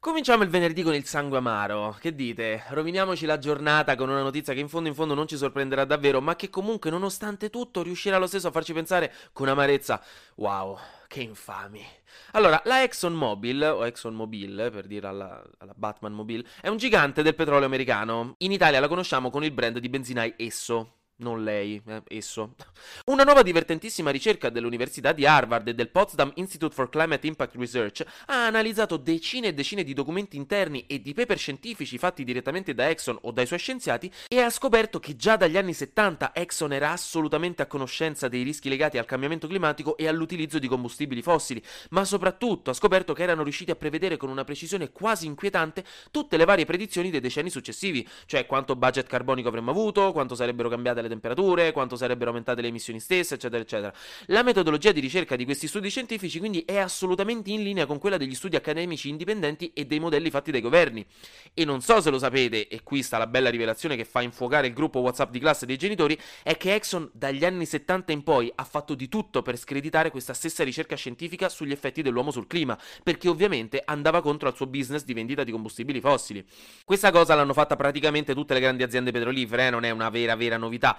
Cominciamo il venerdì con il sangue amaro. Che dite? Roviniamoci la giornata con una notizia che in fondo in fondo non ci sorprenderà davvero, ma che comunque nonostante tutto riuscirà lo stesso a farci pensare con amarezza. Wow, che infami. Allora, la ExxonMobil, o ExxonMobil per dire alla, alla Batman Mobile, è un gigante del petrolio americano. In Italia la conosciamo con il brand di benzinai Esso non lei, eh, esso. Una nuova divertentissima ricerca dell'Università di Harvard e del Potsdam Institute for Climate Impact Research ha analizzato decine e decine di documenti interni e di paper scientifici fatti direttamente da Exxon o dai suoi scienziati e ha scoperto che già dagli anni 70 Exxon era assolutamente a conoscenza dei rischi legati al cambiamento climatico e all'utilizzo di combustibili fossili, ma soprattutto ha scoperto che erano riusciti a prevedere con una precisione quasi inquietante tutte le varie predizioni dei decenni successivi, cioè quanto budget carbonico avremmo avuto, quanto sarebbero cambiate le temperature, quanto sarebbero aumentate le emissioni stesse, eccetera, eccetera. La metodologia di ricerca di questi studi scientifici quindi è assolutamente in linea con quella degli studi accademici indipendenti e dei modelli fatti dai governi. E non so se lo sapete, e qui sta la bella rivelazione che fa infuocare il gruppo WhatsApp di classe dei genitori, è che Exxon dagli anni 70 in poi ha fatto di tutto per screditare questa stessa ricerca scientifica sugli effetti dell'uomo sul clima, perché ovviamente andava contro al suo business di vendita di combustibili fossili. Questa cosa l'hanno fatta praticamente tutte le grandi aziende petrolifere, eh? non è una vera vera novità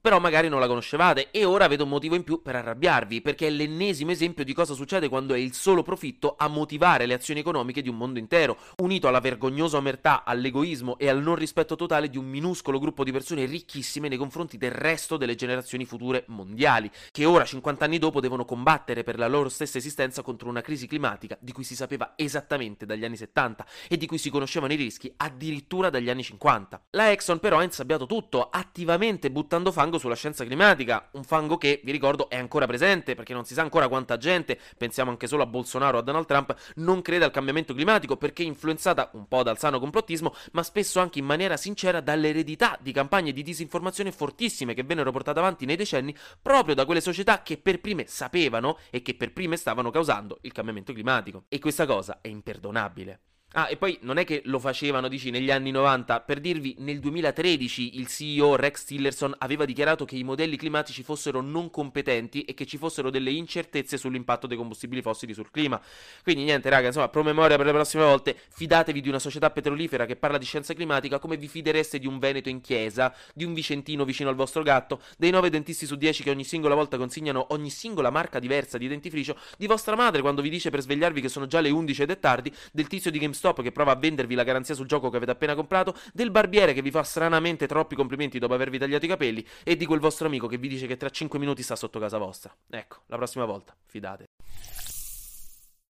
però magari non la conoscevate e ora vedo un motivo in più per arrabbiarvi, perché è l'ennesimo esempio di cosa succede quando è il solo profitto a motivare le azioni economiche di un mondo intero, unito alla vergognosa omertà, all'egoismo e al non rispetto totale di un minuscolo gruppo di persone ricchissime nei confronti del resto delle generazioni future mondiali, che ora, 50 anni dopo, devono combattere per la loro stessa esistenza contro una crisi climatica di cui si sapeva esattamente dagli anni 70 e di cui si conoscevano i rischi addirittura dagli anni 50. La Exxon però ha insabbiato tutto, attivamente buttando fango sulla scienza climatica, un fango che, vi ricordo, è ancora presente perché non si sa ancora quanta gente, pensiamo anche solo a Bolsonaro o a Donald Trump, non crede al cambiamento climatico perché è influenzata un po' dal sano complottismo, ma spesso anche in maniera sincera dall'eredità di campagne di disinformazione fortissime che vennero portate avanti nei decenni proprio da quelle società che per prime sapevano e che per prime stavano causando il cambiamento climatico. E questa cosa è imperdonabile. Ah, e poi non è che lo facevano, dici, negli anni 90. Per dirvi, nel 2013 il CEO Rex Tillerson aveva dichiarato che i modelli climatici fossero non competenti e che ci fossero delle incertezze sull'impatto dei combustibili fossili sul clima. Quindi niente, raga, insomma, promemoria per le prossime volte, fidatevi di una società petrolifera che parla di scienza climatica come vi fidereste di un Veneto in chiesa, di un Vicentino vicino al vostro gatto, dei 9 dentisti su 10 che ogni singola volta consegnano ogni singola marca diversa di dentifricio, di vostra madre quando vi dice per svegliarvi che sono già le 11 ed è tardi, del tizio di GameStop GameStop che prova a vendervi la garanzia sul gioco che avete appena comprato, del barbiere che vi fa stranamente troppi complimenti dopo avervi tagliato i capelli e di quel vostro amico che vi dice che tra 5 minuti sta sotto casa vostra. Ecco, la prossima volta, fidate.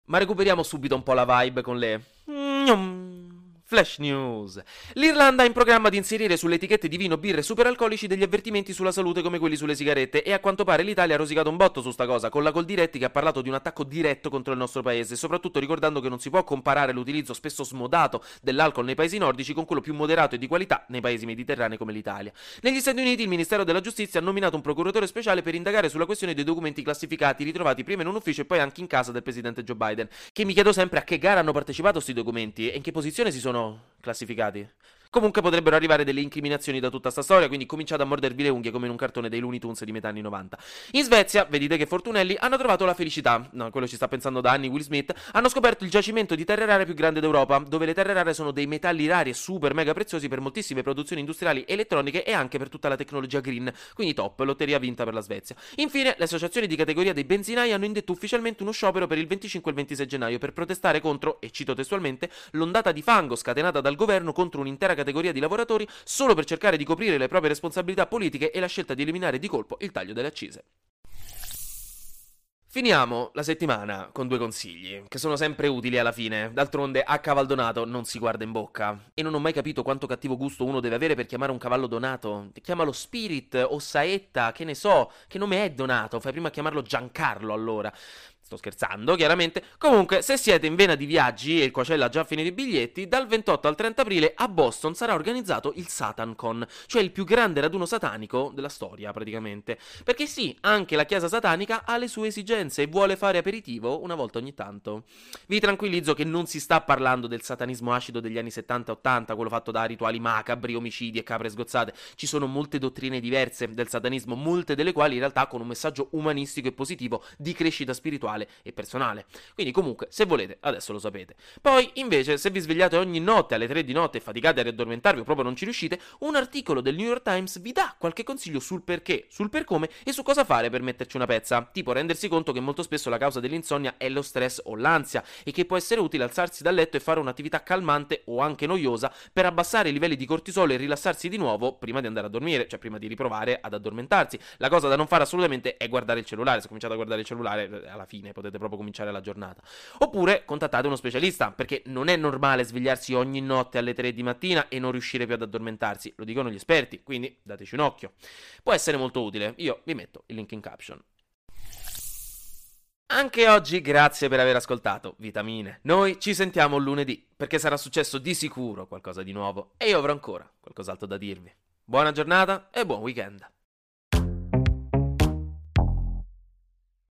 Ma recuperiamo subito un po' la vibe con le... Flash News. L'Irlanda ha in programma di inserire sulle etichette di vino, birre e superalcolici degli avvertimenti sulla salute come quelli sulle sigarette e a quanto pare l'Italia ha rosicato un botto su sta cosa, con la Coldiretti che ha parlato di un attacco diretto contro il nostro paese, soprattutto ricordando che non si può comparare l'utilizzo spesso smodato dell'alcol nei paesi nordici con quello più moderato e di qualità nei paesi mediterranei come l'Italia. Negli Stati Uniti il Ministero della Giustizia ha nominato un procuratore speciale per indagare sulla questione dei documenti classificati ritrovati prima in un ufficio e poi anche in casa del presidente Joe Biden, che mi chiedo sempre a che gara hanno partecipato questi documenti e in che posizione si sono classificati. Comunque potrebbero arrivare delle incriminazioni da tutta sta storia, quindi cominciate a mordervi le unghie come in un cartone dei Looney Tunes di metà anni 90. In Svezia, vedete che Fortunelli hanno trovato la felicità. No, quello ci sta pensando da anni Will Smith. Hanno scoperto il giacimento di terre rare più grande d'Europa, dove le terre rare sono dei metalli rari e super mega preziosi per moltissime produzioni industriali elettroniche e anche per tutta la tecnologia green. Quindi top, lotteria vinta per la Svezia. Infine, le associazioni di categoria dei benzinai hanno indetto ufficialmente uno sciopero per il 25 e il 26 gennaio per protestare contro, e cito testualmente, l'ondata di fango scatenata dal governo contro un'intera categoria di lavoratori solo per cercare di coprire le proprie responsabilità politiche e la scelta di eliminare di colpo il taglio delle accise. Finiamo la settimana con due consigli, che sono sempre utili alla fine. D'altronde a caval donato non si guarda in bocca. E non ho mai capito quanto cattivo gusto uno deve avere per chiamare un cavallo donato. Chiamalo Spirit o Saetta, che ne so, che nome è donato? Fai prima a chiamarlo Giancarlo allora. Sto scherzando, chiaramente. Comunque, se siete in vena di viaggi e il Coachella ha già finito i biglietti, dal 28 al 30 aprile a Boston sarà organizzato il SatanCon, cioè il più grande raduno satanico della storia, praticamente. Perché sì, anche la chiesa satanica ha le sue esigenze e vuole fare aperitivo una volta ogni tanto. Vi tranquillizzo che non si sta parlando del satanismo acido degli anni 70-80, quello fatto da rituali macabri, omicidi e capre sgozzate. Ci sono molte dottrine diverse del satanismo, molte delle quali in realtà con un messaggio umanistico e positivo di crescita spirituale professionale e personale. Quindi comunque, se volete, adesso lo sapete. Poi, invece, se vi svegliate ogni notte alle 3 di notte e faticate a riaddormentarvi o proprio non ci riuscite, un articolo del New York Times vi dà qualche consiglio sul perché, sul per come e su cosa fare per metterci una pezza. Tipo rendersi conto che molto spesso la causa dell'insonnia è lo stress o l'ansia e che può essere utile alzarsi dal letto e fare un'attività calmante o anche noiosa per abbassare i livelli di cortisolo e rilassarsi di nuovo prima di andare a dormire, cioè prima di riprovare ad addormentarsi. La cosa da non fare assolutamente è guardare il cellulare. Se cominciate a guardare il cellulare, alla fine fine, potete proprio cominciare la giornata. Oppure contattate uno specialista, perché non è normale svegliarsi ogni notte alle 3 di mattina e non riuscire più ad addormentarsi, lo dicono gli esperti, quindi dateci un occhio. Può essere molto utile, io vi metto il link in caption. Anche oggi grazie per aver ascoltato Vitamine. Noi ci sentiamo lunedì, perché sarà successo di sicuro qualcosa di nuovo e io avrò ancora qualcos'altro da dirvi. Buona giornata e buon weekend.